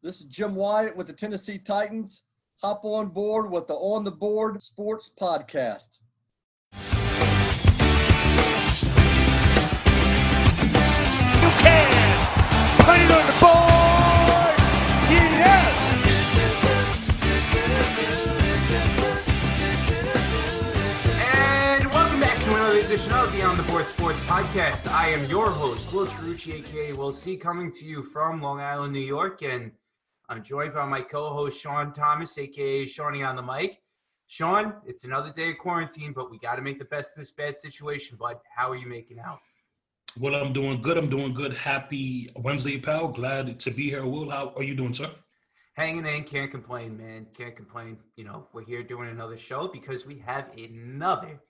This is Jim Wyatt with the Tennessee Titans. Hop on board with the On the Board Sports Podcast. You can put it on the board. Yes. And welcome back to another edition of the On the Board Sports Podcast. I am your host, Will Cherucci, aka Will C, coming to you from Long Island, New York, and I'm joined by my co-host Sean Thomas, aka Shawnee on the mic. Sean, it's another day of quarantine, but we got to make the best of this bad situation. Bud, how are you making out? Well, I'm doing good. I'm doing good. Happy Wednesday, pal. Glad to be here. Will, how are you doing, sir? Hanging in, can't complain, man. Can't complain. You know, we're here doing another show because we have another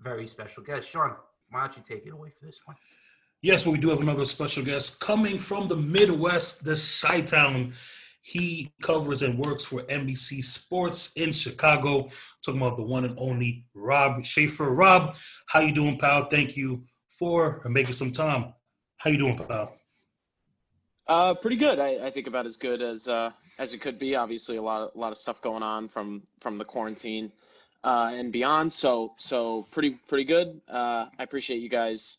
very special guest. Sean, why don't you take it away for this one? Yes, well, we do have another special guest coming from the Midwest, the Chi Town. He covers and works for NBC Sports in Chicago. Talking about the one and only Rob Schaefer. Rob, how you doing, pal? Thank you for making some time. How you doing, pal? Uh, pretty good. I, I think about as good as uh, as it could be. Obviously, a lot a lot of stuff going on from from the quarantine uh, and beyond. So so pretty pretty good. Uh, I appreciate you guys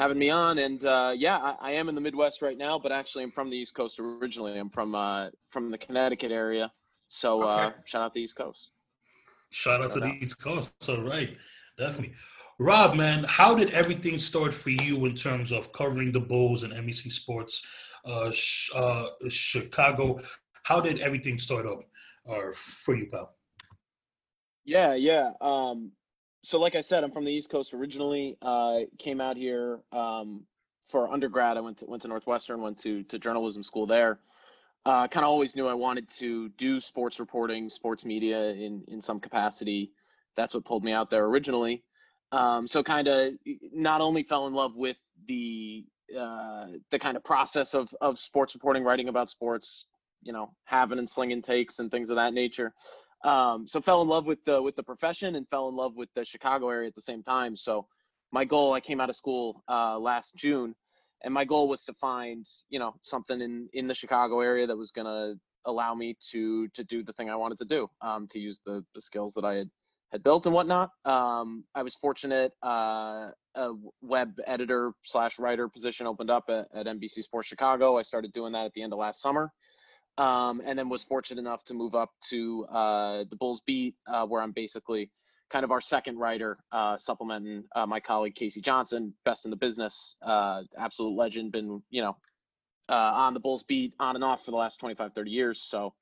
having me on. And uh, yeah, I, I am in the Midwest right now, but actually I'm from the East Coast originally. I'm from uh, from the Connecticut area. So uh, shout out to the East Coast. Shout out to Shout the. East Coast. All right, definitely. Rob, man, how did everything start for you in terms of covering the Bulls and NBC Sports, uh, sh- uh, Chicago? How did everything start up uh, for you, pal? Yeah, yeah. Um, so like I said, I'm from the East Coast originally. Uh, came out here um, for undergrad. I went to went to Northwestern, went to to journalism school there. Uh, kind of always knew I wanted to do sports reporting, sports media in in some capacity. That's what pulled me out there originally. Um, so kind of not only fell in love with the uh, the kind of process of of sports reporting, writing about sports, you know, having and slinging takes and things of that nature um, so fell in love with the with the profession and fell in love with the Chicago area at the same time. So my goal, I came out of school uh, last June, and my goal was to find you know something in in the Chicago area that was gonna allow me to to do the thing I wanted to do, um, to use the the skills that I had had built and whatnot. Um, I was fortunate. Uh, a web editor slash writer position opened up at, at NBC Sports Chicago. I started doing that at the end of last summer um, and then was fortunate enough to move up to uh, the Bulls beat, uh, where I'm basically kind of our second writer, uh, supplementing uh, my colleague K.C. Johnson, best in the business, uh, absolute legend, been you know uh, on the Bulls beat on and off for the last 25, 30 years. So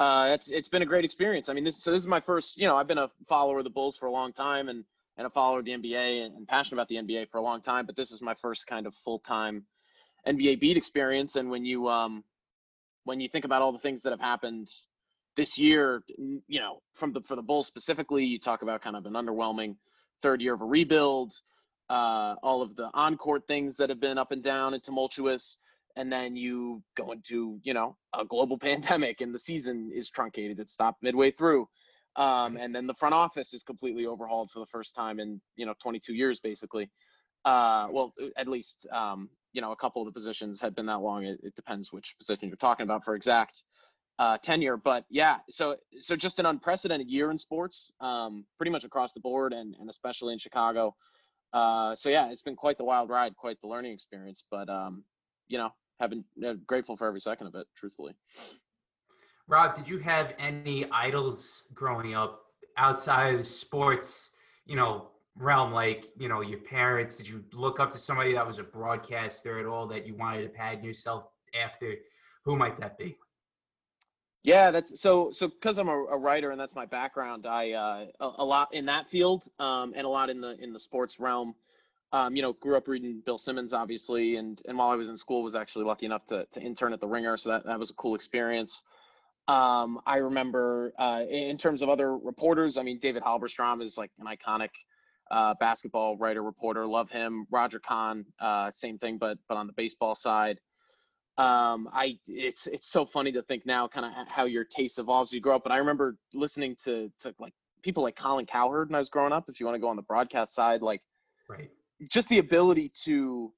it's it's been a great experience. I mean, this so this is my first. You know, I've been a follower of the Bulls for a long time and and a follower of the NBA and, and passionate about the NBA for a long time. But this is my first kind of full time NBA beat experience. And when you um when you think about all the things that have happened this year, you know, from the for the Bulls specifically, you talk about kind of an underwhelming third year of a rebuild, uh, all of the on-court things that have been up and down and tumultuous, and then you go into you know a global pandemic and the season is truncated; it stopped midway through, um, and then the front office is completely overhauled for the first time in you know 22 years, basically. Uh, well, at least um, you know a couple of the positions had been that long. It, it depends which position you're talking about for exact uh, tenure, but yeah. So so just an unprecedented year in sports, um, pretty much across the board, and and especially in Chicago. Uh, so yeah, it's been quite the wild ride, quite the learning experience. But um, you know, been uh, grateful for every second of it, truthfully. Rob, did you have any idols growing up outside of sports, you know, realm? Like, you know, your parents? Did you look up to somebody that was a broadcaster at all that you wanted to pattern yourself after? Who might that be? Yeah, that's so so because I'm a, a writer and that's my background. I uh, a, a lot in that field um, and a lot in the in the sports realm. Um, you know, grew up reading Bill Simmons, obviously, and and while I was in school, was actually lucky enough to to intern at the Ringer, so that that was a cool experience. Um, I remember uh, in terms of other reporters, I mean, David Halberstam is like an iconic uh, basketball writer reporter. Love him. Roger Kahn, uh, same thing, but but on the baseball side um i it's it's so funny to think now kind of how your taste evolves as you grow up but i remember listening to to like people like colin cowherd when i was growing up if you want to go on the broadcast side like Right. just the ability to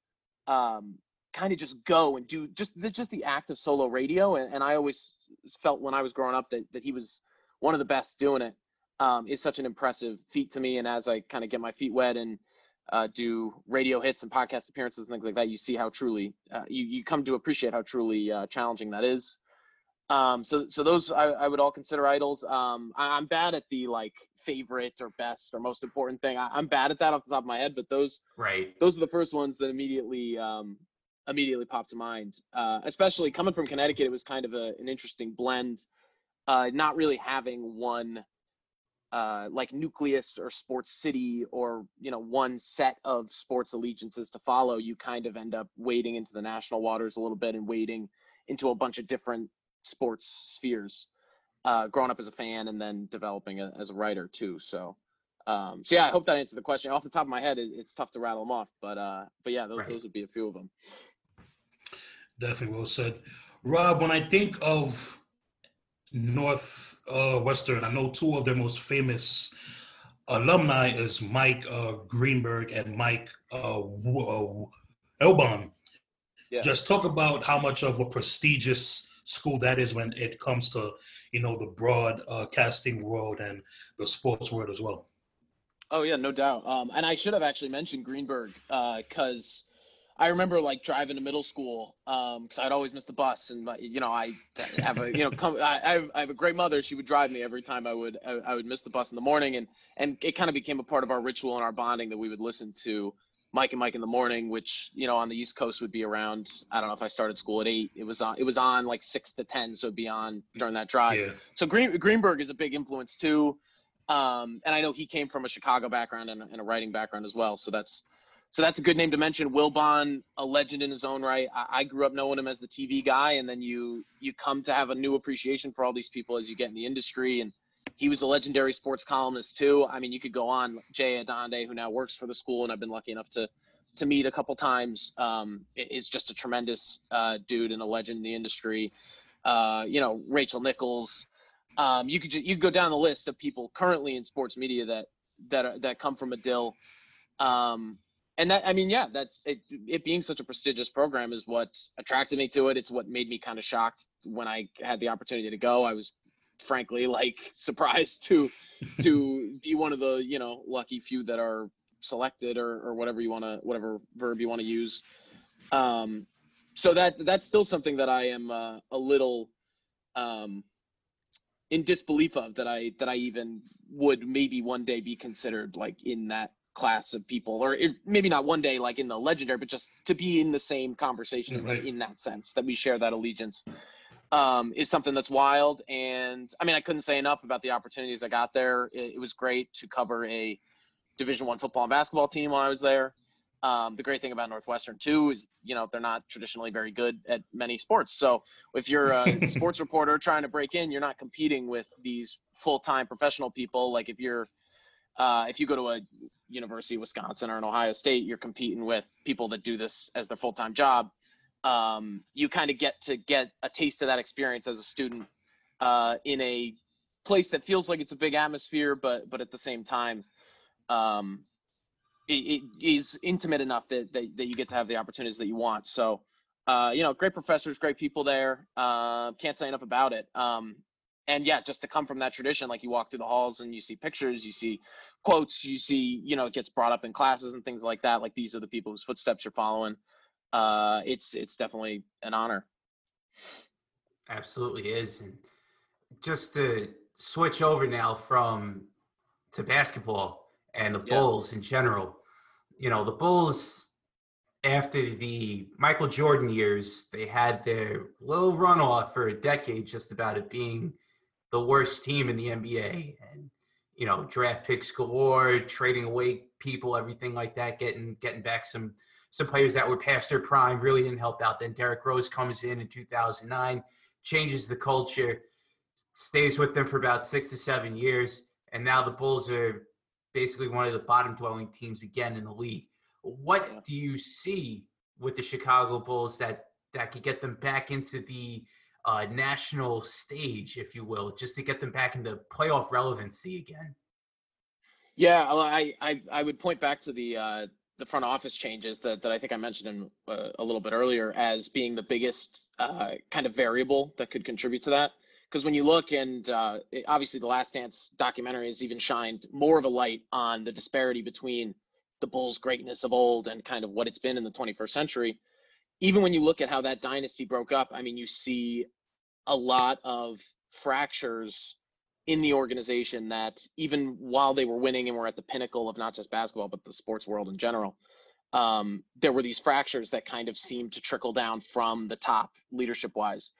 um kind of just go and do just the, just the act of solo radio. And, and I always felt when I was growing up that, that he was one of the best doing it. Um, is such an impressive feat to me. And as I kind of get my feet wet and uh, do radio hits and podcast appearances and things like that, you see how truly uh, you you come to appreciate how truly uh, challenging that is. Um, so so those I, I would all consider idols. Um, I, I'm bad at the like favorite or best or most important thing. I, I'm bad at that off the top of my head, but those Right. those are the first ones that immediately um, immediately pop to mind. Uh, especially coming from Connecticut, it was kind of a, an interesting blend. Uh, not really having one uh, like nucleus or sports city or you know one set of sports allegiances to follow. You kind of end up wading into the national waters a little bit and wading into a bunch of different sports spheres. Uh, growing up as a fan and then developing a, as a writer too. So. Um, so yeah, I hope that answered the question. Off the top of my head, it, it's tough to rattle them off, but uh, but yeah, those, Right. those would be a few of them. Definitely well said. Rob, when I think of North uh, Western, I know two of their most famous alumni is Mike uh, Greenberg and Mike uh, Wo- Elbon. Yeah. Just talk about how much of a prestigious school that is when it comes to you know the broad uh, casting world and the sports world as well. Oh yeah, no doubt. Um, and I should have actually mentioned Greenberg because I remember like driving to middle school because I'd always miss the bus, and my, you know I have a you know come, I, I have- I have a great mother. She would drive me every time I would I, I would miss the bus in the morning, and and it kind of became a part of our ritual and our bonding that we would listen to Mike and Mike in the morning, which you know on the East Coast would be around. I don't know if I started school at eight. It was on it was on like six to ten, so it'd be on during that drive Yeah, so Green, Greenberg is a big influence too, um, and I know he came from a Chicago background and, and a writing background as well. So that's so that's a good name to mention. Wilbon, a legend in his own right. I, I grew up knowing him as the TV guy, and then you you come to have a new appreciation for all these people as you get in the industry. And he was a legendary sports columnist too. I mean, you could go on. J.A. Adande, who now works for the school, and I've been lucky enough to to meet a couple times, um, is just a tremendous uh, dude and a legend in the industry. Uh, you know, Rachel Nichols, um, you could you could go down the list of people currently in sports media that that are, that come from Medill, um, and that I mean, yeah, that's it. It being such a prestigious program is what attracted me to it. It's what made me kind of shocked when I had the opportunity to go. I was frankly like surprised to to be one of the you know lucky few that are selected or or whatever you want to whatever verb you want to use. Um, so that that's still something that I am uh, a little um, in disbelief of that I that I even would maybe one day be considered like in that class of people or it, maybe not one day like in the legendary but just to be in the same conversation Right. in that sense that we share that allegiance um, is something that's wild and I mean I couldn't say enough about the opportunities I got there it, it was great to cover a division one football and basketball team while I was there um, the great thing about Northwestern too is you know they're not traditionally very good at many sports so if you're a sports reporter trying to break in, you're not competing with these full-time professional people. Like if you're, uh, if you go to a University of Wisconsin or an Ohio State, you're competing with people that do this as their full-time job. Um, you kind of get to get a taste of that experience as a student uh, in a place that feels like it's a big atmosphere, but but at the same time, um, it, it is intimate enough that, that that you get to have the opportunities that you want. So uh, you know, great professors, great people there. Uh, can't say enough about it. Um, and yeah, just to come from that tradition, like you walk through the halls and you see pictures, you see quotes, you see, you know, it gets brought up in classes and things like that. Like these are the people whose footsteps you're following. Uh, it's it's definitely an honor. Absolutely is. And just to switch over now from to basketball and the Yeah. Bulls in general. You know, the Bulls after the Michael Jordan years, they had their little runoff for a decade just about it being the worst team in the NBA and you know, draft picks galore, trading away people, everything like that, getting getting back some some players that were past their prime really didn't help out. Then Derrick Rose comes in in 2009, changes the culture, stays with them for about six to seven years, and now the Bulls are basically one of the bottom dwelling teams again in the league. What do you see with the Chicago Bulls that that could get them back into the uh, national stage, if you will, just to get them back into playoff relevancy again? Yeah, I I I would point back to the uh, the front office changes that, that I think I mentioned in, uh, a little bit earlier as being the biggest uh, kind of variable that could contribute to that. Because when you look, and uh, it- obviously the Last Dance documentary has even shined more of a light on the disparity between the Bulls' greatness of old and kind of what it's been in the 21st century. Even when you look at how that dynasty broke up, I mean, you see a lot of fractures in the organization that even while they were winning and were at the pinnacle of not just basketball but the sports world in general um, there were these fractures that kind of seemed to trickle down from the top leadership wise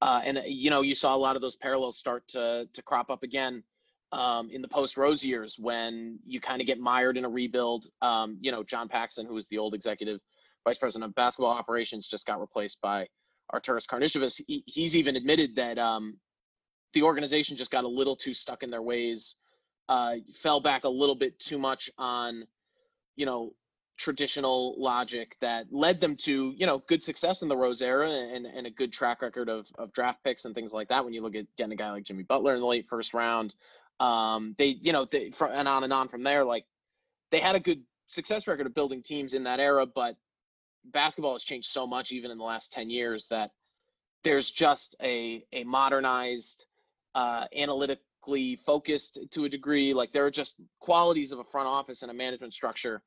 uh, and uh, you know you saw a lot of those parallels start to to crop up again um, in the post rose years when you kind of get mired in a rebuild. Um, you know john paxson who was the old executive vice president of basketball operations just got replaced by arturas karnisovas he, he's even admitted that um, the organization just got a little too stuck in their ways, uh, fell back a little bit too much on, you know, traditional logic that led them to, you know, good success in the Rose era and, and a good track record of, of draft picks and things like that. When you look at getting a guy like Jimmy Butler in the late first round, um, they, you know, they, and on and on from there, like they had a good success record of building teams in that era, but basketball has changed so much even in the last 10 years that there's just a, a modernized, uh, analytically focused to a degree. Like there are just qualities of a front office and a management structure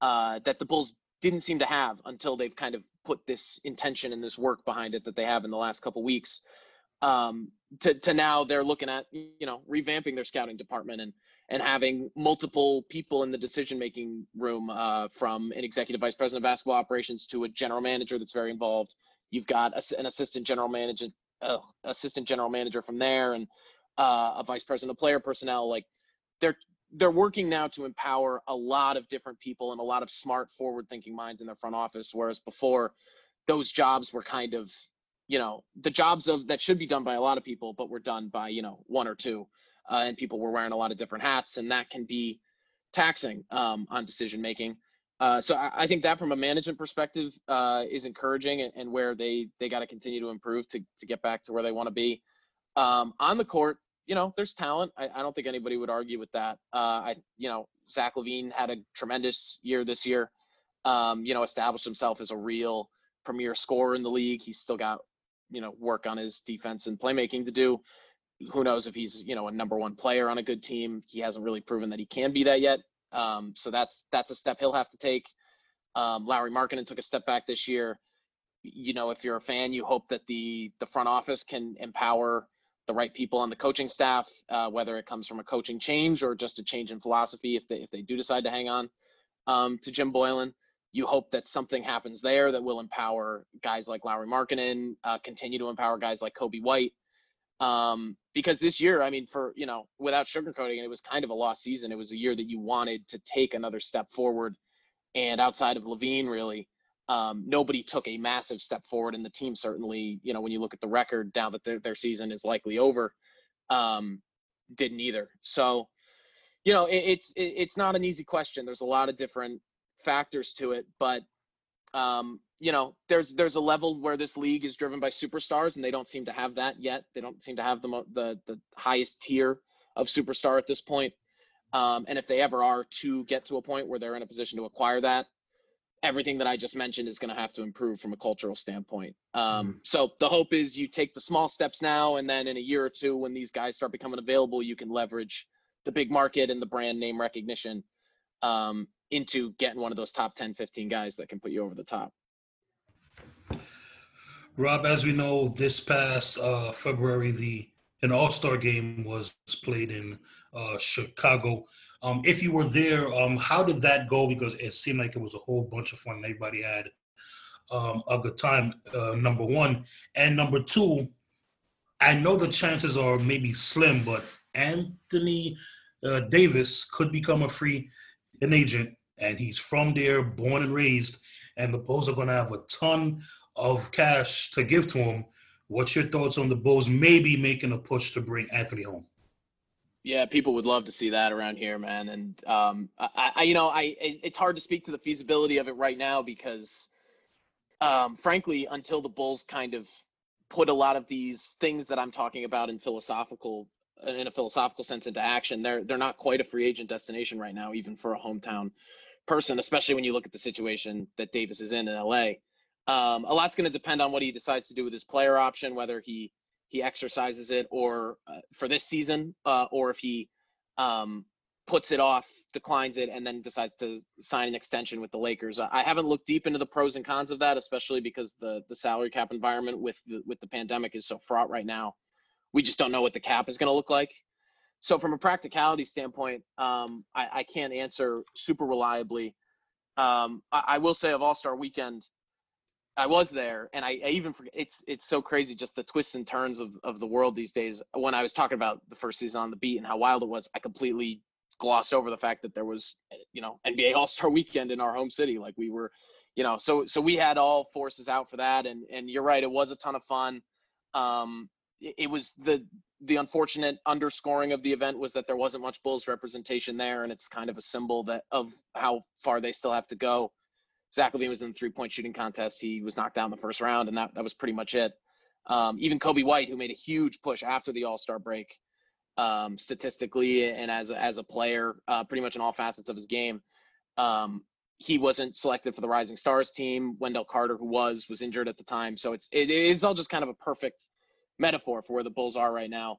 uh, that the Bulls didn't seem to have until they've kind of put this intention and this work behind it that they have in the last couple weeks. Um, to, to now they're looking at you know revamping their scouting department and and having multiple people in the decision making room uh, from an executive vice president of basketball operations to a general manager that's very involved. You've got a, an assistant general manager uh, assistant general manager from there and uh, a vice president of player personnel like they're they're working now to empower a lot of different people and a lot of smart forward thinking minds in their front office whereas before those jobs were kind of you know the jobs of that should be done by a lot of people but were done by you know one or two uh, and people were wearing a lot of different hats and that can be taxing um, on decision making uh, so I, I, think that from a management perspective uh, is encouraging and, and, where they they got to continue to improve to to get back to where they want to be. Um, on the court, you know, there's talent. I, I, don't think anybody would argue with that. Uh, I you know Zach LaVine had a tremendous year this year. Um, you know, established himself as a real premier scorer in the league. He's still got you know work on his defense and playmaking to do. Who knows if he's you know a number one player on a good team? He hasn't really proven that he can be that yet. Um, so that's that's a step he'll have to take. Um, Lauri Markkanen took a step back this year. You know, if you're a fan, you hope that the the front office can empower the right people on the coaching staff, uh, whether it comes from a coaching change or just a change in philosophy. If they if they do decide to hang on um, to Jim Boylen, you hope that something happens there that will empower guys like Lauri Markkanen, uh, continue to empower guys like Coby White, um, because this year, I mean, for you know, without sugarcoating, it was kind of a lost season. It was a year that you wanted to take another step forward, and outside of LaVine, really, um, nobody took a massive step forward. And the team certainly, you know, when you look at the record now that their their season is likely over, um, didn't either. So, you know, it, it's it, it's not an easy question. There's a lot of different factors to it, but um, you know, there's there's a level where this league is driven by superstars, and they don't seem to have that yet. They don't seem to have the the the highest tier of superstar at this point. Um, and if they ever are to get to a point where they're in a position to acquire that, everything that I just mentioned is going to have to improve from a cultural standpoint. Um, mm-hmm. So the hope is you take the small steps now, and then in a year or two, when these guys start becoming available, you can leverage the big market and the brand name recognition um, into getting one of those top 10, 15 guys that can put you over the top. Rob, as we know, this past uh, February, the an All Star game was played in uh, Chicago. Um, if you were there, um, how did that go? Because it seemed like it was a whole bunch of fun. Everybody had um, a good time. Uh, number one, and number two, I know the chances are maybe slim, but Anthony uh, Davis could become a free an agent, and he's from there, born and raised, and the Bulls are going to have a ton of cash to give to him. What's your thoughts on the Bulls maybe making a push to bring Anthony home? Yeah, people would love to see that around here, man. And um, I, I, you know, I it's hard to speak to the feasibility of it right now because, um, frankly, until the Bulls kind of put a lot of these things that I'm talking about in philosophical in a philosophical sense into action, they're they're not quite a free agent destination right now, even for a hometown person, especially when you look at the situation that Davis is in in LA. Um, a lot's going to depend on what he decides to do with his player option, whether he he exercises it or uh, for this season, uh, or if he um, puts it off, declines it, and then decides to sign an extension with the Lakers. I haven't looked deep into the pros and cons of that, especially because the the salary cap environment with the, with the pandemic is so fraught right now. We just don't know what the cap is going to look like. So from a practicality standpoint, um, I, I, can't answer super reliably. Um, I, I, will say of All Star Weekend, I was there, and I, I, even forget. It's it's so crazy just the twists and turns of of the world these days. When I was talking about the first season on the beat and how wild it was, I completely glossed over the fact that there was you know NBA All Star Weekend in our home city. Like we were, you know, so so we had all forces out for that, and and you're right, it was a ton of fun. Um, it, was the the unfortunate underscoring of the event was that there wasn't much Bulls representation there, and it's kind of a symbol that of how far they still have to go. Zach LaVine was in the three point shooting contest. He was knocked out in the first round, and that, that was pretty much it. Um, even Coby White, who made a huge push after the All Star break, um, statistically and as as a player, uh, pretty much in all facets of his game, um, he wasn't selected for the Rising Stars team. Wendell Carter, who was, was injured at the time. So it's it, it's all just kind of a perfect metaphor for where the Bulls are right now.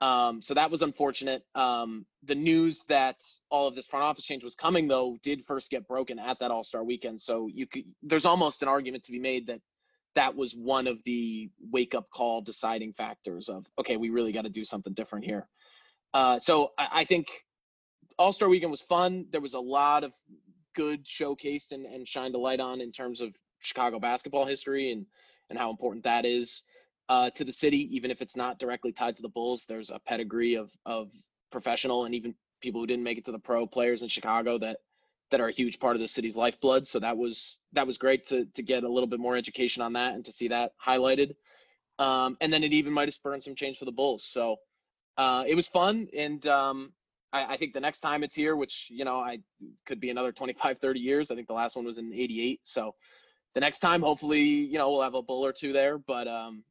Um, so that was unfortunate. Um, the news that all of this front office change was coming, though, did first get broken at that All Star weekend. So you could, there's almost an argument to be made that that was one of the wake up call deciding factors of okay, we really got to do something different here. Uh, so I, I think All Star weekend was fun. There was a lot of good showcased and, and shined a light on in terms of Chicago basketball history and and how important that is uh, to the city, even if it's not directly tied to the Bulls. There's a pedigree of of professional and even people who didn't make it to the pro players in Chicago that that are a huge part of the city's lifeblood. So that was that was great to to get a little bit more education on that and to see that highlighted. Um, and then it even might have spurred some change for the Bulls. So uh, it was fun, and um, I, think the next time it's here, which you know I could be another 25, 30 years. I think the last one was in '88. So the next time, hopefully, you know, we'll have a bull or two there. But um,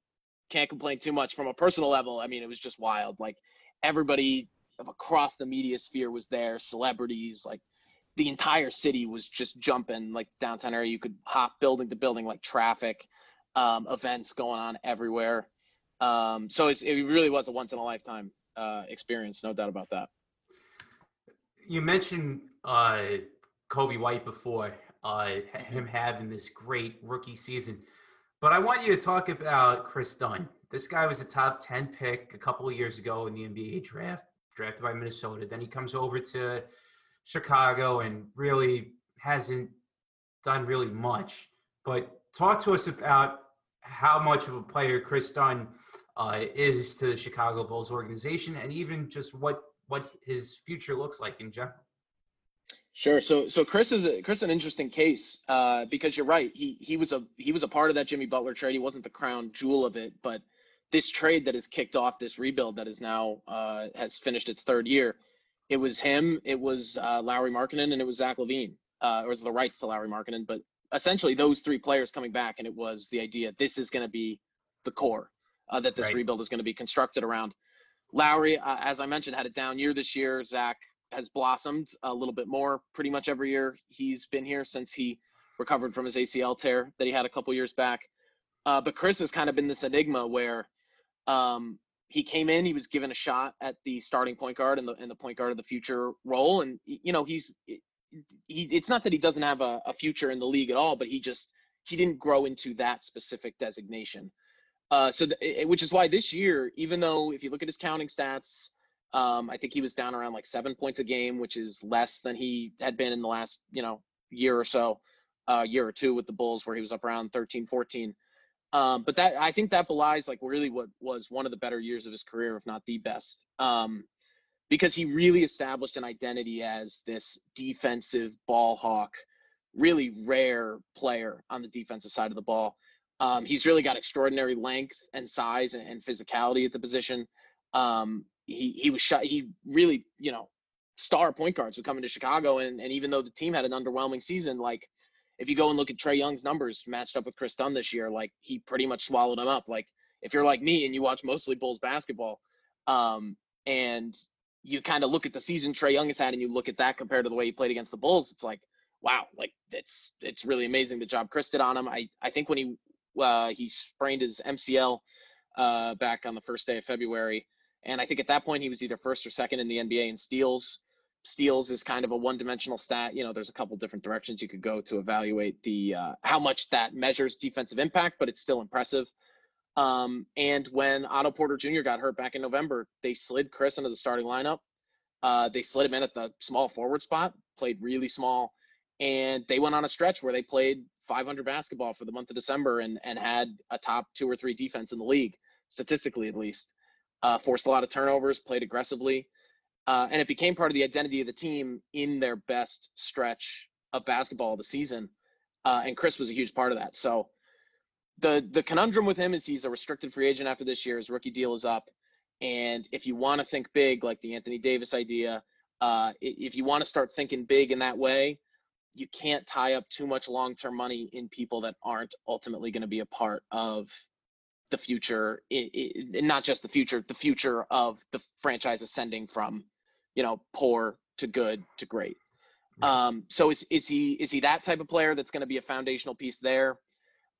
can't complain too much from a personal level. I mean, it was just wild. Like everybody across the media sphere was there, celebrities, like the entire city was just jumping like downtown area. You could hop building to building, like traffic, um, events going on everywhere. Um, so it really was a once in a lifetime uh, experience, no doubt about that. You mentioned uh, Coby White before, uh, him having this great rookie season. But I want you to talk about Kris Dunn. This guy was a top 10 pick a couple of years ago in the NBA draft, drafted by Minnesota. Then he comes over to Chicago and really hasn't done really much. But talk to us about how much of a player Kris Dunn uh, is to the Chicago Bulls organization and even just what what his future looks like in general. Sure. So so Kris is a, Kris an interesting case uh, because you're right. He he was a he was a part of that Jimmy Butler trade. He wasn't the crown jewel of it, but this trade that has kicked off this rebuild that is now uh, has finished its third year. It was him. It was uh, Lauri Markkanen, and it was Zach LaVine, Uh, or was the rights to Lauri Markkanen, but essentially those three players coming back, and it was the idea this is going to be the core uh, that this right. rebuild is going to be constructed around. Lauri, uh, as I mentioned, had a down year this year. Zach has blossomed a little bit more pretty much every year he's been here since he recovered from his ACL tear that he had a couple years back. Uh, but Kris has kind of been this enigma where um, he came in, he was given a shot at the starting point guard and the and the point guard of the future role, and you know he's he. It's not that he doesn't have a, a future in the league at all, but he just he didn't grow into that specific designation. Uh, so, the, which is why this year, even though if you look at his counting stats, um, I think he was down around like seven points a game, which is less than he had been in the last, you know, year or so, uh, year or two with the Bulls, where he was up around 13, 14. Um, but that I think that belies like really what was one of the better years of his career, if not the best, um, because he really established an identity as this defensive ball hawk, really rare player on the defensive side of the ball. Um, he's really got extraordinary length and size and, and physicality at the position. Um, he he was shot. He really, you know, star point guards would come into Chicago, and and even though the team had an underwhelming season, like if you go and look at Trae Young's numbers matched up with Kris Dunn this year, like he pretty much swallowed him up. Like if you're like me and you watch mostly Bulls basketball, um, and you kind of look at the season Trae Young has had, and you look at that compared to the way he played against the Bulls, it's like, wow, like it's it's really amazing the job Kris did on him. I I think when he uh, he sprained his MCL uh, back on the first day of February, and I think at that point he was either first or second in the NBA in steals. Steals is kind of a one-dimensional stat. You know, there's a couple different directions you could go to evaluate the uh, how much that measures defensive impact, but it's still impressive. Um, and when Otto Porter Jr. got hurt back in November, they slid Kris into the starting lineup. Uh, they slid him in at the small forward spot, played really small, and they went on a stretch where they played 500 basketball for the month of December and and had a top two or three defense in the league, statistically at least. Uh, forced a lot of turnovers, played aggressively, uh, and it became part of the identity of the team in their best stretch of basketball of the season. Uh, and Kris was a huge part of that. So the the conundrum with him is he's a restricted free agent after this year. His rookie deal is up, and if you want to think big, like the Anthony Davis idea, uh, if you want to start thinking big in that way, you can't tie up too much long term money in people that aren't ultimately going to be a part of the future, it, it, not just the future, the future of the franchise ascending from, you know, poor to good to great. Um, so is is he is he that type of player that's going to be a foundational piece there?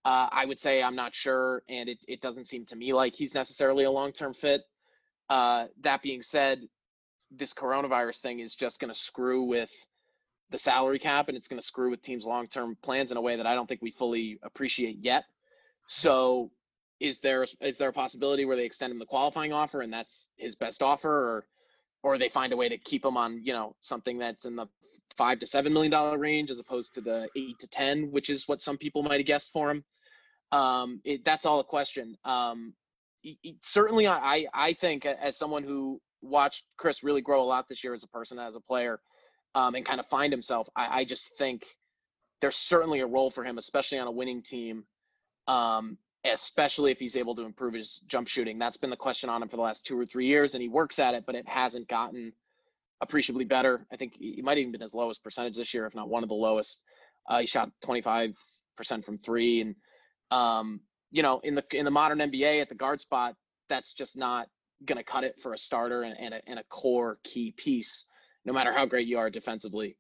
Uh, I would say I'm not sure, and it, it doesn't seem to me like he's necessarily a long term fit. Uh, that being said, this coronavirus thing is just going to screw with the salary cap, and it's going to screw with teams' long term plans in a way that I don't think we fully appreciate yet. So, is there is there a possibility where they extend him the qualifying offer, and that's his best offer, or or they find a way to keep him on you know something that's in the five to seven million dollar range as opposed to the eight to ten, which is what some people might have guessed for him. Um, it, that's all a question. Um, it, it, certainly, I I think as someone who watched Kris really grow a lot this year as a person, as a player, um, and kind of find himself, I, I just think there's certainly a role for him, especially on a winning team. Um, especially if he's able to improve his jump shooting. That's been the question on him for the last two or three years, and he works at it, but it hasn't gotten appreciably better. I think he might even been his lowest percentage this year, if not one of the lowest. Uh, he shot 25% from three, and um, you know, in the in the modern NBA at the guard spot, that's just not going to cut it for a starter and, and, a, and a core key piece, no matter how great you are defensively.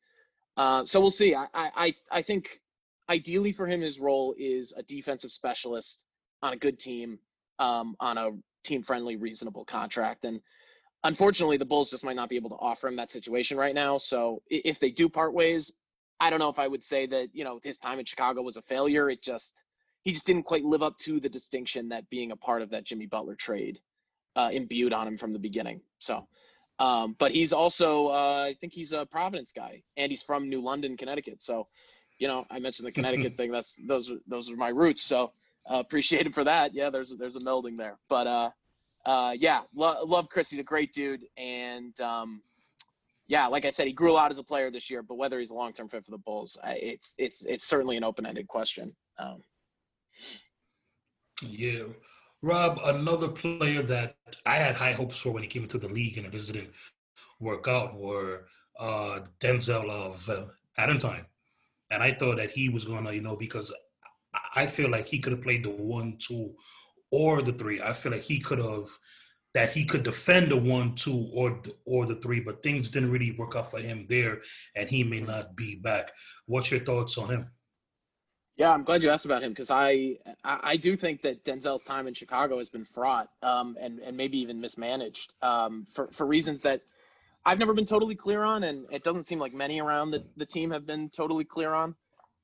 Uh, so we'll see. I, I I think ideally for him, his role is a defensive specialist on a good team, um, on a team friendly, reasonable contract. And unfortunately, the Bulls just might not be able to offer him that situation right now. So if they do part ways, I don't know if I would say that you know his time in Chicago was a failure. It just he just didn't quite live up to the distinction that being a part of that Jimmy Butler trade uh, imbued on him from the beginning. So, um, but he's also, uh, I think he's a Providence guy, and he's from New London, Connecticut. So, you know, I mentioned the Connecticut thing. That's those are those are my roots. So, uh, appreciate for that. Yeah, there's there's a melding there. But uh, uh, yeah, lo- love Kris. He's a great dude, and um, yeah, like I said, he grew lot as a player this year. But whether he's a long term fit for the Bulls, I, it's it's it's certainly an open ended question. Um, yeah. Rob, another player that I had high hopes for when he came into the league and it just didn't work out were uh, Denzel of uh, Adamtine. And I thought that he was to, you know, because I feel like he could have played the one, two, or the three. I feel like he could have, that he could defend the one, two, or the, or the three, but things didn't really work out for him there, and he may not be back. What's your thoughts on him? Yeah, I'm glad you asked about him because I, I, do think that Denzel's time in Chicago has been fraught um, and and maybe even mismanaged um, for for reasons that I've never been totally clear on, and it doesn't seem like many around the, the team have been totally clear on.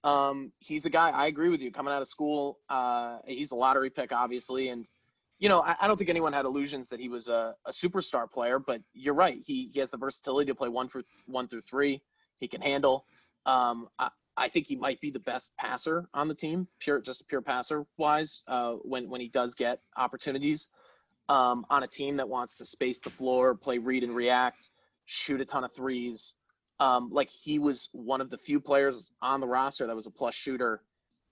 Um, he's a guy I agree with you coming out of school. Uh, he's a lottery pick, obviously, and you know I, I don't think anyone had illusions that he was a, a superstar player. But you're right, he he has the versatility to play one through one through three. He can handle. Um, I, I think he might be the best passer on the team, pure just pure passer wise. Uh, when when he does get opportunities um, on a team that wants to space the floor, play read and react, shoot a ton of threes. Um, like he was one of the few players on the roster that was a plus shooter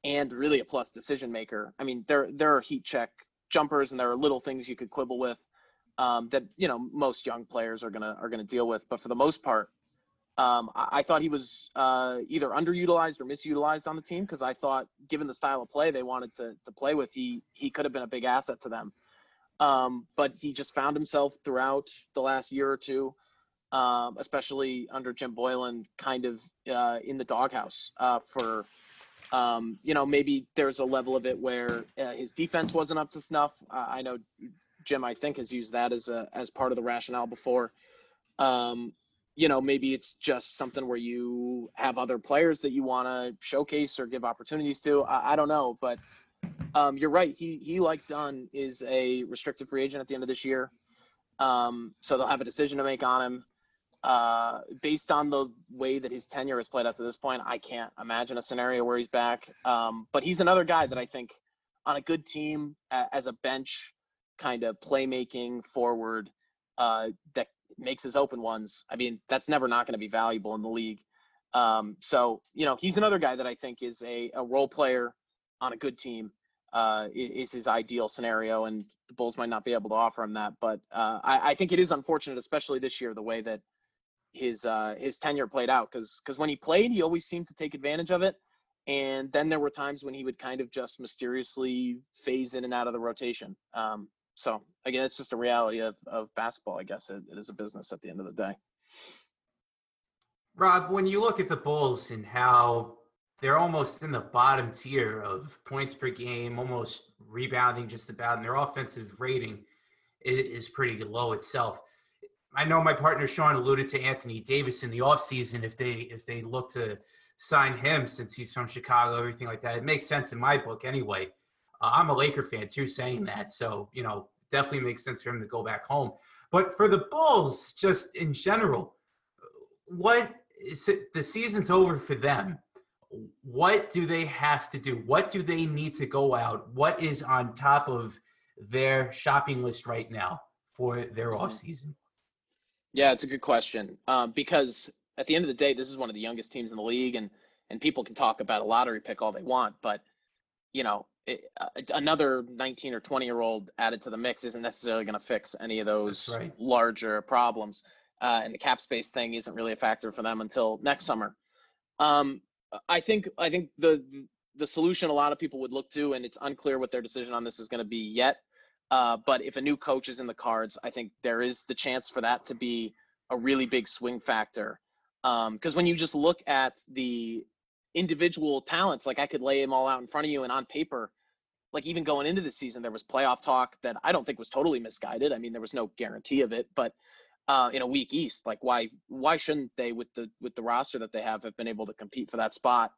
and really a plus decision maker. I mean, there there are heat check jumpers and there are little things you could quibble with um, that you know most young players are gonna are gonna deal with. But for the most part, um, I, I, thought he was uh, either underutilized or misutilized on the team because I thought, given the style of play they wanted to, to play with, he he could have been a big asset to them. Um, but he just found himself throughout the last year or two um, especially under Jim Boylen, kind of uh, in the doghouse uh, for. Um, you know, maybe there's a level of it where uh, his defense wasn't up to snuff. I know Jim, I think, has used that as a as part of the rationale before. Um, you know, maybe it's just something where you have other players that you want to showcase or give opportunities to. I, I don't know, but um, you're right. He he like Dunn is a restricted free agent at the end of this year, um, so they'll have a decision to make on him. Uh, based on the way that his tenure has played out to this point, I can't imagine a scenario where he's back. Um, but he's another guy that I think on a good team a- as a bench kind of playmaking forward uh, that makes his open ones. I mean, that's never not going to be valuable in the league. Um, so you know, he's another guy that I think is a, a role player on a good team. Uh, is his ideal scenario, and the Bulls might not be able to offer him that. But uh, I, I think it is unfortunate, especially this year, the way that his uh, his tenure played out. Because because when he played, he always seemed to take advantage of it, and then there were times when he would kind of just mysteriously phase in and out of the rotation. Um, so again, it's just a reality of, of basketball. I guess it, it is a business at the end of the day. Rob, when you look at the Bulls and how they're almost in the bottom tier of points per game, almost rebounding just about, and their offensive rating is pretty low itself. I know my partner Sean alluded to Anthony Davis in the offseason if they if they look to sign him since he's from Chicago, everything like that. It makes sense in my book anyway. Uh, I'm a Laker fan too, saying that, so you know definitely makes sense for him to go back home. But for the Bulls, just in general, what is it, the season's over for them? What do they have to do? What do they need to go out? What is on top of their shopping list right now for their Mhm. off season? Yeah, it's a good question. Um, because at the end of the day, this is one of the youngest teams in the league, and and people can talk about a lottery pick all they want, but you know, it, uh, another 19 or 20 year old added to the mix isn't necessarily going to fix any of those right. larger problems. Uh, and the cap space thing isn't really a factor for them until next summer. Um, I think I think the the solution a lot of people would look to, and it's unclear what their decision on this is going to be yet. Uh, but if a new coach is in the cards, I think there is the chance for that to be a really big swing factor. Because when you just look at the individual talents, like I could lay them all out in front of you, and on paper, like even going into the season, there was playoff talk that I don't think was totally misguided. I mean, there was no guarantee of it, but uh, in a weak East, like why why shouldn't they with the with the roster that they have have been able to compete for that spot?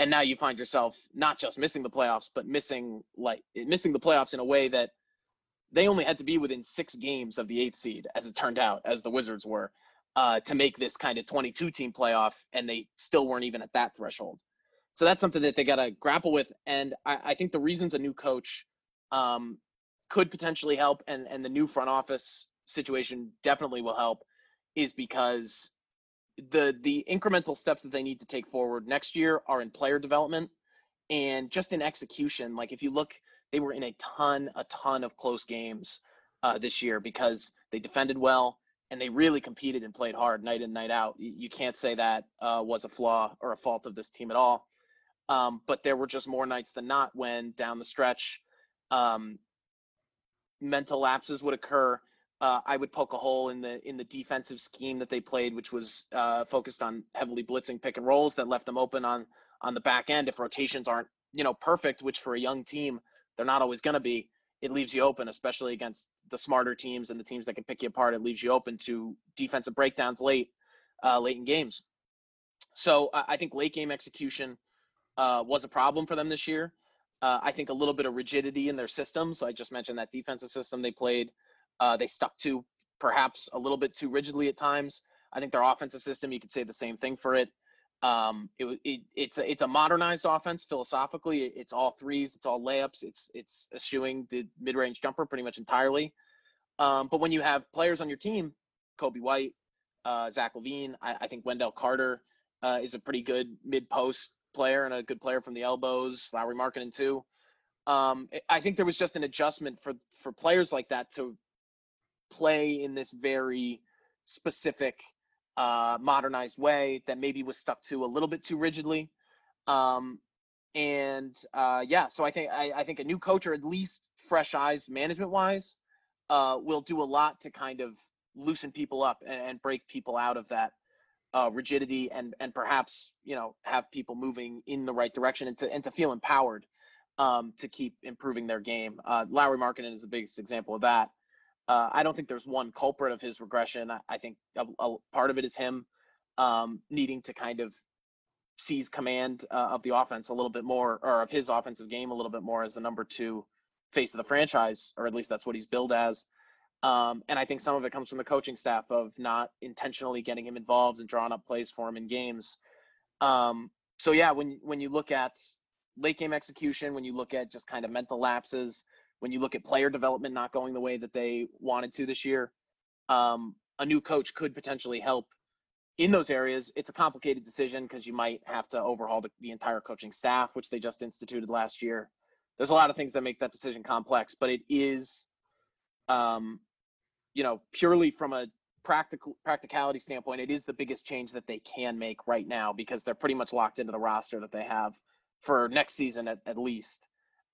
And now you find yourself not just missing the playoffs, but missing like missing the playoffs in a way that they only had to be within six games of the eighth seed, as it turned out, as the Wizards were, uh, to make this kind of 22 team playoff, and they still weren't even at that threshold. So that's something that they got to grapple with. And I, I think the reasons a new coach um, could potentially help, and and the new front office situation definitely will help, is because the the incremental steps that they need to take forward next year are in player development and just in execution. Like if you look they were in a ton, a ton of close games uh, this year because they defended well and they really competed and played hard night in, night out. You can't say that uh, was a flaw or a fault of this team at all. Um, but there were just more nights than not when down the stretch, um, mental lapses would occur. Uh, I would poke a hole in the in the defensive scheme that they played, which was uh, focused on heavily blitzing pick and rolls that left them open on on the back end. If rotations aren't you know perfect, which for a young team they're not always going to be, it leaves you open, especially against the smarter teams and the teams that can pick you apart. It leaves you open to defensive breakdowns late, uh, late in games. So I think late game execution uh, was a problem for them this year. Uh, I think a little bit of rigidity in their system. So I just mentioned that defensive system they played, uh, they stuck to perhaps a little bit too rigidly at times. I think their offensive system, you could say the same thing for it. Um, it, it it's a, it's a modernized offense philosophically. It's all threes, it's all layups, it's it's eschewing the mid range jumper pretty much entirely. Um, but when you have players on your team, Coby White, uh, Zach LaVine, I, I think Wendell Carter uh, is a pretty good mid post player and a good player from the elbows. Lauri Markkanen too. Um, I think there was just an adjustment for for players like that to play in this very specific uh, modernized way that maybe was stuck to a little bit too rigidly. Um, and uh, yeah, so I think I, I think a new coach or at least fresh eyes management wise uh, will do a lot to kind of loosen people up and, and break people out of that uh, rigidity and and perhaps you know have people moving in the right direction and to and to feel empowered um, to keep improving their game. Uh, Lauri Markkanen is the biggest example of that. Uh, I don't think there's one culprit of his regression. I, I think a, a part of it is him um, needing to kind of seize command uh, of the offense a little bit more, or of his offensive game a little bit more as the number two face of the franchise, or at least that's what he's billed as. Um, and I think some of it comes from the coaching staff of not intentionally getting him involved and drawing up plays for him in games. Um, so yeah, when when you look at late game execution, when you look at just kind of mental lapses, when you look at player development not going the way that they wanted to this year, um, a new coach could potentially help in those areas. It's a complicated decision because you might have to overhaul the, the entire coaching staff, which they just instituted last year. There's a lot of things that make that decision complex, but it is, um, you know, purely from a practical practicality standpoint, it is the biggest change that they can make right now because they're pretty much locked into the roster that they have for next season at, at least.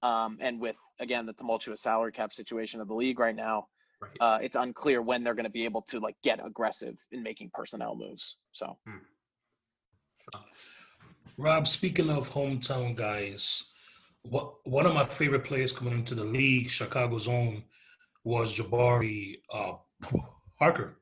Um, and with again the tumultuous salary cap situation of the league right now, Right. uh, it's unclear when they're going to be able to like get aggressive in making personnel moves. So Rob, speaking of hometown guys, what one of my favorite players coming into the league, Chicago's own, was Jabari uh, Parker,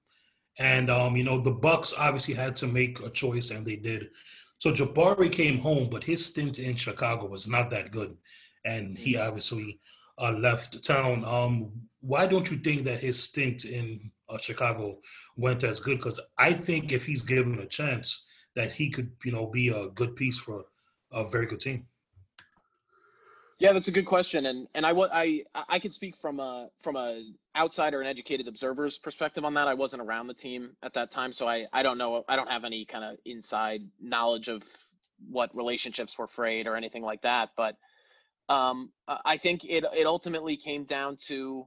and um, you know the Bucks obviously had to make a choice, and they did. So Jabari came home, but his stint in Chicago was not that good, and he obviously uh, left town. Um, why don't you think that his stint in uh, Chicago went as good? Because I think if he's given a chance, that he could, you know, be a good piece for a very good team. Yeah, that's a good question, and and I I I could speak from a from a outsider and educated observer's perspective on that. I wasn't around the team at that time, so I I don't know. I don't have any kind of inside knowledge of what relationships were frayed or anything like that. But um, I think it it ultimately came down to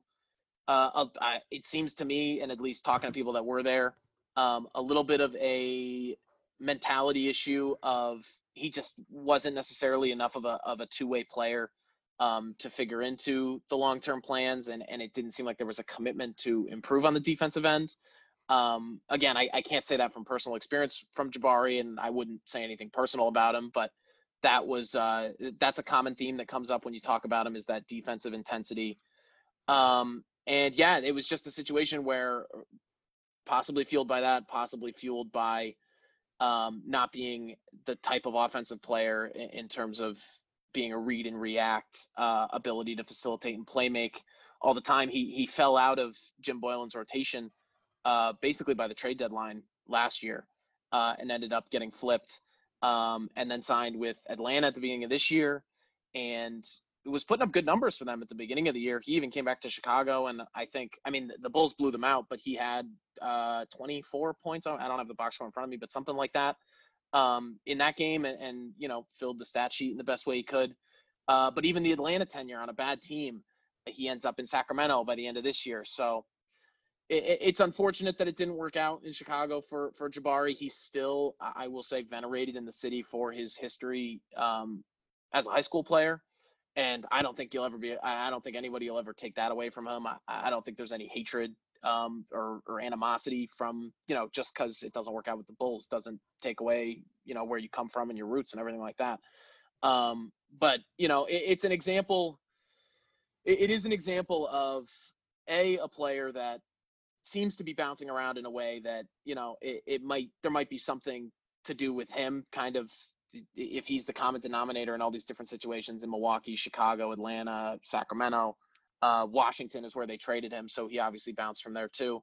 uh, it seems to me, and at least talking to people that were there, um, a little bit of a mentality issue of he just wasn't necessarily enough of a of a two way player um, to figure into the long term plans, and and it didn't seem like there was a commitment to improve on the defensive end. Um, again, I, I can't say that from personal experience from Jabari, and I wouldn't say anything personal about him, but that was uh, that's a common theme that comes up when you talk about him is that defensive intensity. Um, and yeah, it was just a situation where possibly fueled by that, possibly fueled by um, not being the type of offensive player in, in terms of being a read and react uh, ability to facilitate and play make all the time. He he fell out of Jim Boylen's rotation uh, basically by the trade deadline last year uh, and ended up getting flipped um, and then signed with Atlanta at the beginning of this year and was putting up good numbers for them at the beginning of the year. He even came back to Chicago, and I think, I mean, the Bulls blew them out, but he had uh, 24 points. I don't have the box score in front of me, but something like that um, in that game, and, and you know, filled the stat sheet in the best way he could. Uh, but even the Atlanta tenure on a bad team, he ends up in Sacramento by the end of this year. So it, it's unfortunate that it didn't work out in Chicago for for Jabari. He's still, I will say, venerated in the city for his history um, as a high school player and I don't think you'll ever be. I don't think anybody will ever take that away from him. I, I don't think there's any hatred um, or, or animosity from you know just because it doesn't work out with the Bulls doesn't take away you know where you come from and your roots and everything like that. Um, but you know it, it's an example. It, it is an example of a a player that seems to be bouncing around in a way that you know it, it might there might be something to do with him kind of if he's the common denominator in all these different situations in Milwaukee, Chicago, Atlanta, Sacramento, uh, Washington is where they traded him, so he obviously bounced from there too.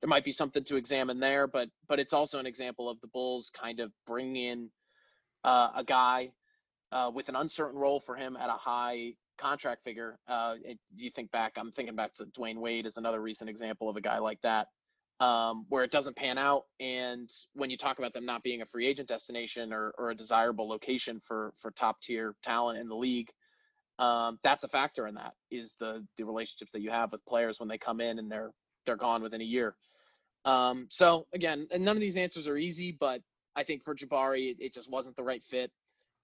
There might be something to examine there, but but it's also an example of the Bulls kind of bringing in uh, a guy uh, with an uncertain role for him at a high contract figure. Uh, it, you think back, I'm thinking back to Dwyane Wade as another recent example of a guy like that um, where it doesn't pan out. And when you talk about them not being a free agent destination or, or a desirable location for for top tier talent in the league, um, that's a factor in that is the the relationships that you have with players when they come in and they're they're gone within a year. Um, so again, and none of these answers are easy, but I think for Jabari, it, it just wasn't the right fit,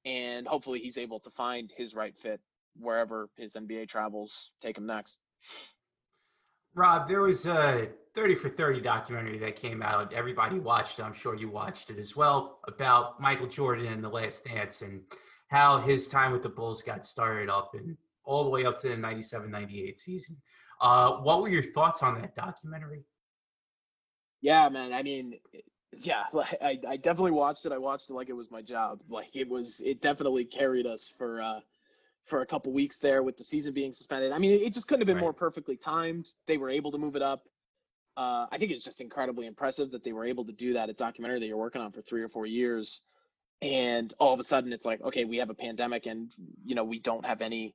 and hopefully he's able to find his right fit wherever his NBA travels take him next. Rob, there was a 30 for 30 documentary that came out. Everybody watched it. I'm sure you watched it as well about Michael Jordan and the last dance and how his time with the Bulls got started up and all the way up to the 97 98 season. Uh, what were your thoughts on that documentary? Yeah, man. I mean, yeah, like, I, I definitely watched it. I watched it like it was my job. Like it was, it definitely carried us for uh, for a couple weeks there with the season being suspended. I mean, it just couldn't have been Right. more perfectly timed. They were able to move it up. Uh, I think it's just incredibly impressive that they were able to do that. A documentary that you're working on for three or four years, and all of a sudden it's like, okay, we have a pandemic, and you know we don't have any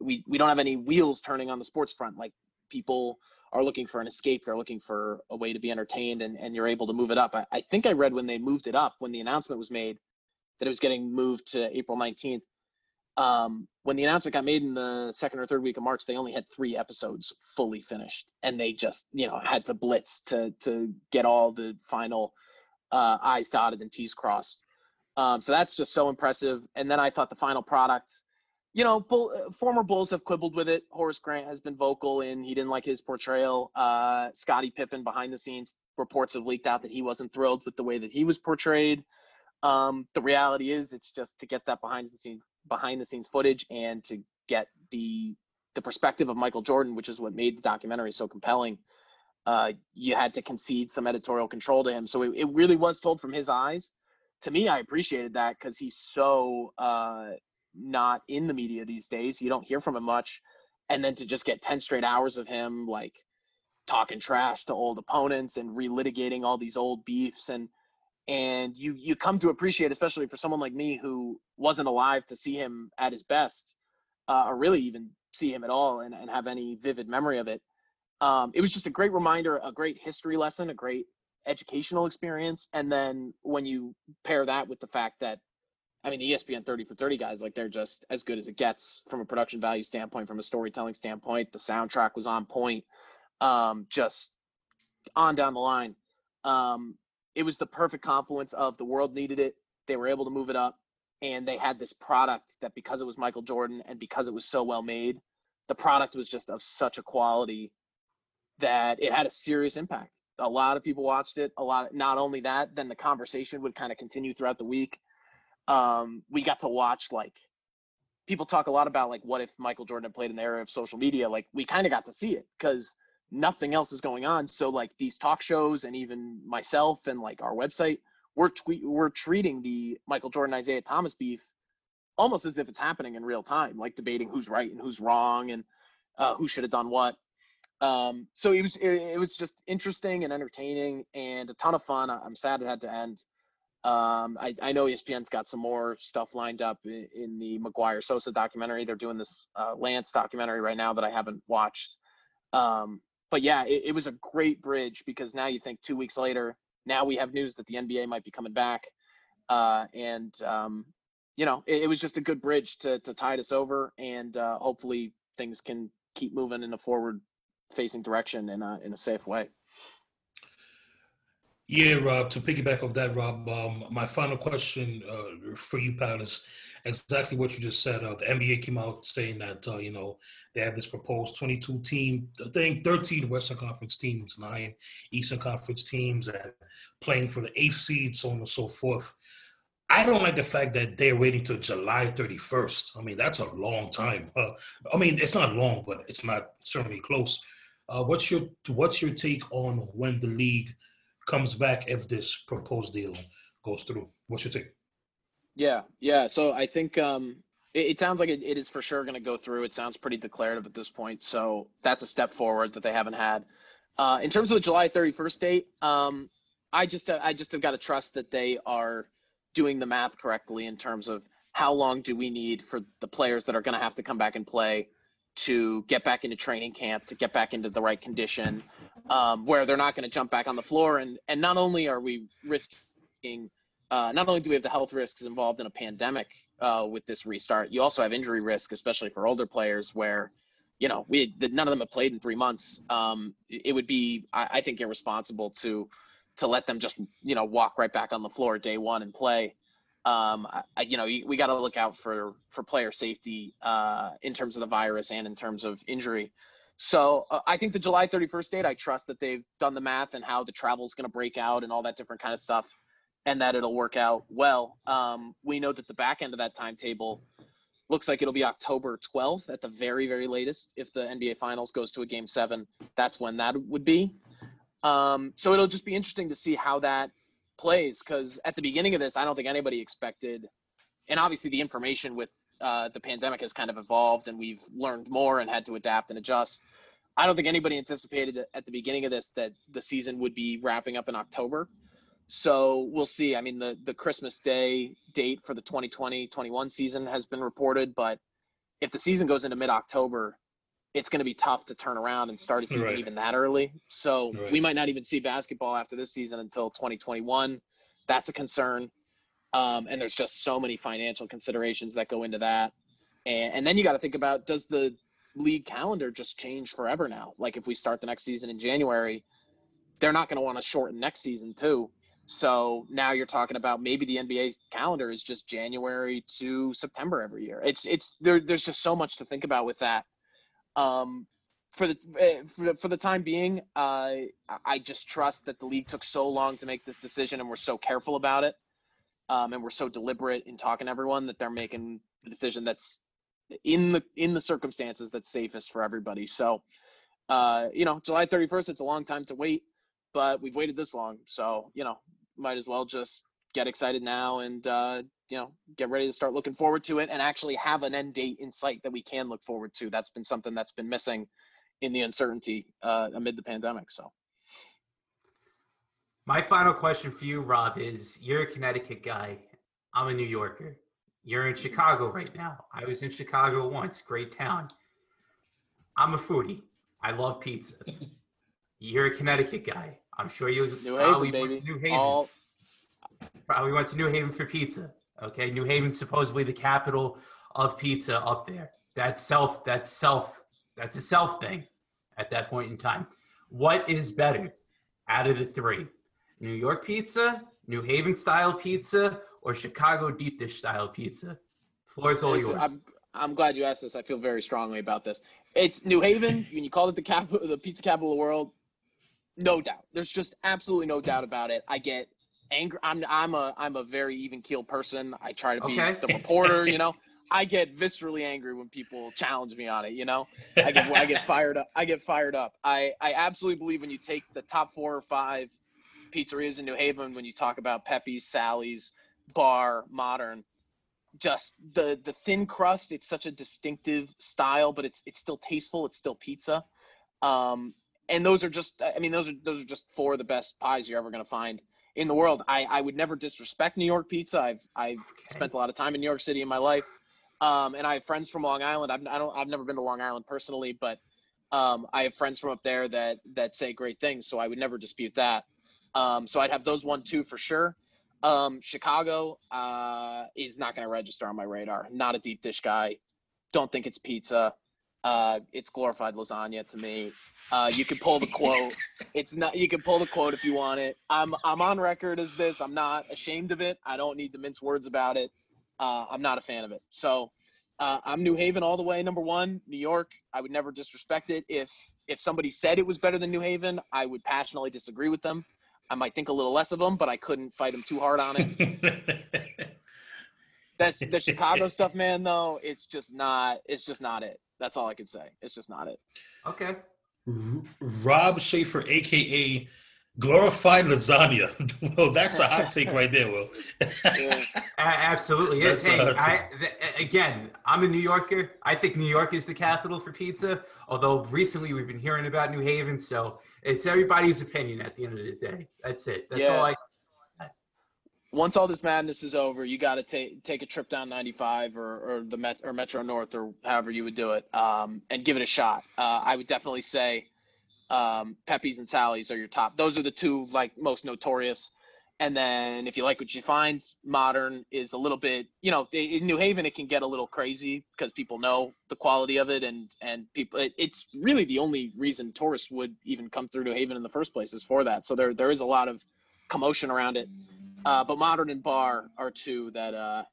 we we don't have any wheels turning on the sports front. Like people are looking for an escape, they're looking for a way to be entertained, and and you're able to move it up. I, I think I read when they moved it up when the announcement was made that it was getting moved to April 19th um, when the announcement got made in the second or third week of March, they only had three episodes fully finished, and they just you know had to blitz to to get all the final uh, I's dotted and T's crossed. Um, so that's just so impressive. And then I thought the final product, you know, Bull, uh, former Bulls have quibbled with it. Horace Grant has been vocal in he didn't like his portrayal. Uh, Scottie Pippen behind the scenes reports have leaked out that he wasn't thrilled with the way that he was portrayed. Um, the reality is, it's just to get that behind the scenes behind the scenes footage and to get the the perspective of Michael Jordan, which is what made the documentary so compelling. Uh, you had to concede some editorial control to him, so it, it really was told from his eyes. To me, I appreciated that because he's so uh, not in the media these days. You don't hear from him much, and then to just get ten straight hours of him like talking trash to old opponents and relitigating all these old beefs and and you you come to appreciate especially for someone like me who wasn't alive to see him at his best uh, or really even see him at all and, and have any vivid memory of it um, it was just a great reminder a great history lesson a great educational experience. And then when you pair that with the fact that i mean the espn 30 for 30 guys like they're just as good as it gets from a production value standpoint from a storytelling standpoint. The soundtrack was on point um, just on down the line. Um, it was the perfect confluence of the world needed it. They were able to move it up, and they had this product that because it was Michael Jordan and because it was so well made, the product was just of such a quality that it had a serious impact. A lot of people watched it. A lot. Not only that, then the conversation would kind of continue throughout the week. Um, we got to watch like people talk a lot about like what if Michael Jordan had played in the era of social media. Like we kind of got to see it because nothing else is going on. So like these talk shows and even myself and like our website, we're tweet we're treating the Michael Jordan Isiah Thomas beef almost as if it's happening in real time, like debating who's right and who's wrong and uh, who should have done what. Um, so it was it, it was just interesting and entertaining and a ton of fun. I'm sad it had to end. Um, I, I know ESPN's got some more stuff lined up in, in the McGwire Sosa documentary. They're doing this uh, Lance documentary right now that I haven't watched. Um, but yeah, it, it was a great bridge because now you think two weeks later, now we have news that the NBA might be coming back, uh, and um, you know, it, it was just a good bridge to to tide us over, and uh, hopefully things can keep moving in a forward-facing direction in a in a safe way. Yeah, Rob. To piggyback off that, Rob, um, my final question uh, for you, Pat, is exactly what you just said. Uh, the NBA came out saying that uh, you know they have this proposed 22 team, I think 13 Western Conference teams, nine Eastern Conference teams, and playing for the eighth seed, so on and so forth. I don't like the fact that they're waiting till July 31st. I mean, that's a long time. Uh, I mean, it's not long, but it's not certainly close. Uh, what's your what's your take on when the league comes back if this proposed deal goes through? What's your take? Yeah, yeah. So I think um, it, it sounds like it, it is for sure going to go through. It sounds pretty declarative at this point. So that's a step forward that they haven't had. Uh, in terms of the July 31st date, um, I just I just have got to trust that they are doing the math correctly in terms of how long do we need for the players that are going to have to come back and play to get back into training camp to get back into the right condition um, where they're not going to jump back on the floor and and not only are we risking uh, not only do we have the health risks involved in a pandemic uh, with this restart, you also have injury risk, especially for older players, where you know we none of them have played in three months. Um, it would be, I, I think, irresponsible to to let them just you know walk right back on the floor day one and play. Um, I, you know, we got to look out for for player safety uh, in terms of the virus and in terms of injury. So uh, I think the July 31st date, I trust that they've done the math and how the travel is going to break out and all that different kind of stuff, and that it'll work out well. Um, we know that the back end of that timetable looks like it'll be October 12th at the very, very latest. If the NBA Finals goes to a Game Seven, that's when that would be. Um, so it'll just be interesting to see how that plays because at the beginning of this, I don't think anybody expected, and obviously the information with uh, the pandemic has kind of evolved and we've learned more and had to adapt and adjust. I don't think anybody anticipated at the beginning of this that the season would be wrapping up in October. So we'll see. I mean, the, the Christmas Day date for the 2020 21 season has been reported, but if the season goes into mid October, it's going to be tough to turn around and start a season Right. even that early. So Right. we might not even see basketball after this season until 2021. That's a concern. Um, and there's just so many financial considerations that go into that. And, and then you got to think about does the league calendar just change forever now? Like if we start the next season in January, they're not going to want to shorten next season too. So now you're talking about maybe the NBA calendar is just January to September every year. It's it's there. There's just so much to think about with that. Um, for the eh, for the, for the time being, uh, I just trust that the league took so long to make this decision and we're so careful about it, um, and we're so deliberate in talking to everyone that they're making the decision that's in the in the circumstances that's safest for everybody. So, uh, you know, July 31st, it's a long time to wait, but we've waited this long, so you know, might as well just get excited now and uh, you know get ready to start looking forward to it and actually have an end date in sight that we can look forward to. That's been something that's been missing in the uncertainty uh, amid the pandemic. So. My final question for you, Rob, is you're a Connecticut guy. I'm a New Yorker. You're in Chicago right now. I was in Chicago once, great town. I'm a foodie. I love pizza. You're a Connecticut guy. I'm sure you New probably Haven, went to New Haven. All Probably went to New Haven for pizza. Okay, New Haven's supposedly the capital of pizza up there. That's self. That's self. That's a self thing at that point in time. What is better out of the three? New York pizza, New Haven style pizza, or Chicago deep dish style pizza? Floor's all yours. I'm, I'm glad you asked this. I feel very strongly about this. It's New Haven. when you call it the capital, the pizza capital of the world, no doubt. There's just absolutely no doubt about it. I get angry. I'm I'm a I'm a very even keel person. I try to be Okay. the reporter. You know, I get viscerally angry when people challenge me on it. You know, I get I get fired up. I get fired up. I I absolutely believe when you take the top four or five pizzerias in New Haven, when you talk about Pepe's, Sally's, Bar, Modern, just the the thin crust. It's such a distinctive style, but it's it's still tasteful. It's still pizza. Um, and those are just I mean those are those are just four of the best pies you're ever gonna find in the world. I I would never disrespect New York pizza. I've I've spent a lot of time in New York City in my life. Um, and I have friends from Long Island. I've, I don't, I've never been to Long Island personally, but um, I have friends from up there that that say great things. So I would never dispute that. Um, so I'd have those one two for sure. Um, Chicago uh, is not going to register on my radar. Not a deep dish guy. Don't think it's pizza. Uh, it's glorified lasagna to me. Uh, you can pull the quote. It's not. You can pull the quote if you want it. I'm I'm on record as this. I'm not ashamed of it. I don't need to mince words about it. Uh, I'm not a fan of it. So uh, I'm New Haven all the way. Number one, New York. I would never disrespect it. If if somebody said it was better than New Haven, I would passionately disagree with them. I might think a little less of them, but I couldn't fight them too hard on it. That's the Chicago stuff, man. Though it's just not. It's just not it. That's all I can say. It's just not it. okay. Rob Schaefer, aka glorified lasagna. well, that's a hot take right there, Will. Yeah. Absolutely is. That's Hey, what I, I'd th- again, I'm a New Yorker. I think New York is the capital for pizza. Although recently we've been hearing about New Haven, so it's everybody's opinion at the end of the day. That's it. That's Yeah. all I. Once all this madness is over, you got to take take a trip down 95 or or the Met or Metro North or however you would do it, um, and give it a shot. Uh, I would definitely say um, Pepe's and Sally's are your top. Those are the two like most notorious. And then if you like what you find, modern is a little bit, you know, in New Haven it can get a little crazy because people know the quality of it, and and people, it, it's really the only reason tourists would even come through New Haven in the first place is for that. So there there is a lot of commotion around it. Uh, but modern and bar are two that uh,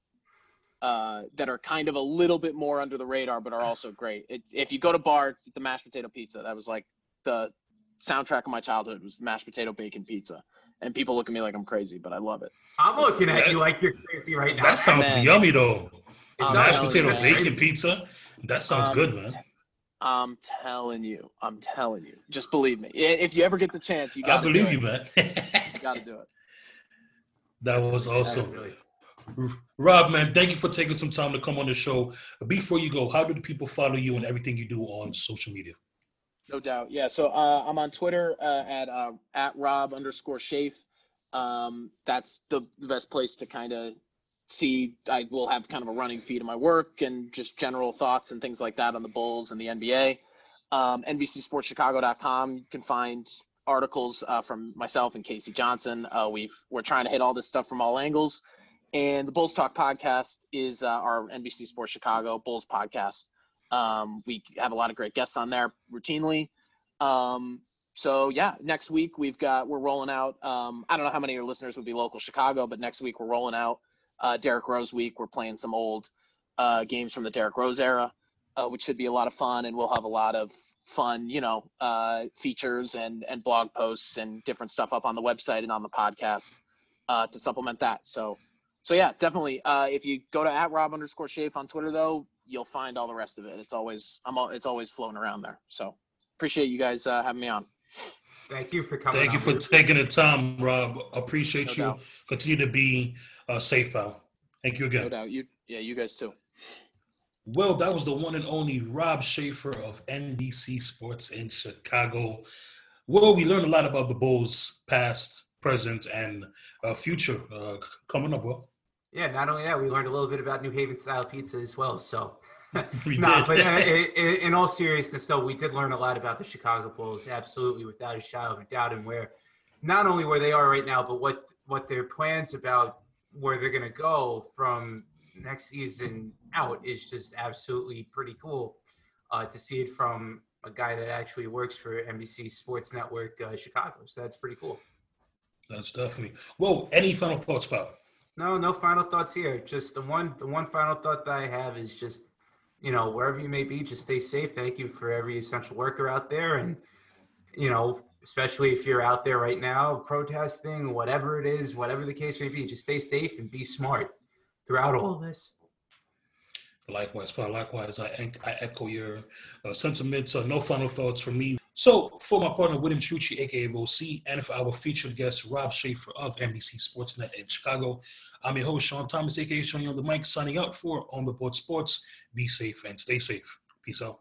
uh, that are kind of a little bit more under the radar, but are also great. It's if you go to bar, the mashed potato pizza. That was like the soundtrack of my childhood was mashed potato bacon pizza, and people look at me like I'm crazy, but I love it. I'm looking at you like you're crazy right now. That sounds Man. yummy though. I'm Mashed potato you, bacon Crazy. pizza. That sounds Um, good, man. I'm telling you, I'm telling you. Just believe me. If you ever get the chance, you I got to do believe you, man. You got to do it. That was That awesome. really- Rob, man, thank you for taking some time to come on the show. Before you go, how do the people follow you and everything you do on social media? No doubt. Yeah. So uh, I'm on Twitter uh, at uh, at Rob underscore Shafe. Um, that's the, the best place to kind of see. I will have kind of a running feed of my work and just general thoughts and things like that on the Bulls and the NBA. Um, NBCSportsChicago.com. You can find articles uh, from myself and K.C. Johnson. Uh, we've we're trying to hit all this stuff from all angles. And the Bulls Talk podcast is uh, our NBC Sports Chicago Bulls podcast. Um, we have a lot of great guests on there routinely. Um, so yeah, next week we've got we're rolling out. Um, I don't know how many of your listeners would be local Chicago, but next week we're rolling out uh, Derrick Rose week. We're playing some old uh, games from the Derrick Rose era, uh, which should be a lot of fun, and we'll have a lot of fun, you know, uh, features and and blog posts and different stuff up on the website and on the podcast uh, to supplement that. So. So yeah, definitely. Uh, if you go to at Rob underscore Shafe on Twitter, though, you'll find all the rest of it. It's always I'm all, it's always floating around there. So appreciate you guys uh, having me on. Thank you for coming. Thank you on. for We- taking the time, Rob. Appreciate No you. doubt. Continue to be uh, safe, pal. Thank you again. No doubt. You yeah, you guys too. Well, that was the one and only Rob Schaefer of NBC Sports in Chicago. Well, we learned a lot about the Bulls, past, present, and uh, future uh, coming up. Well, Yeah, not only that, we learned a little bit about New Haven style pizza as well. So, We did. but uh, in all seriousness, though, we did learn a lot about the Chicago Bulls, absolutely, without a shadow of a doubt, and where not only where they are right now, but what what their plans about where they're going to go from next season out is just absolutely pretty cool uh, to see it from a guy that actually works for NBC Sports Network uh, Chicago. So that's pretty cool. that's definitely. Well, any final thoughts, pal? No, no final thoughts here. Just the one, the one final thought that I have is just, you know, wherever you may be, just stay safe. Thank you for every essential worker out there, and you know, especially if you're out there right now protesting, whatever it is, whatever the case may be, just stay safe and be smart throughout all this. Likewise, pal. Likewise, I, I echo your uh, sentiments. Uh, no final thoughts from me. So, for my partner, William Trucci, aka Roc, and for our featured guest, Rob Schaefer of NBC Sportsnet in Chicago, I'm your host, Sean Thomas, aka Sean on the mic, signing out for On the Board Sports. Be safe and stay safe. Peace out.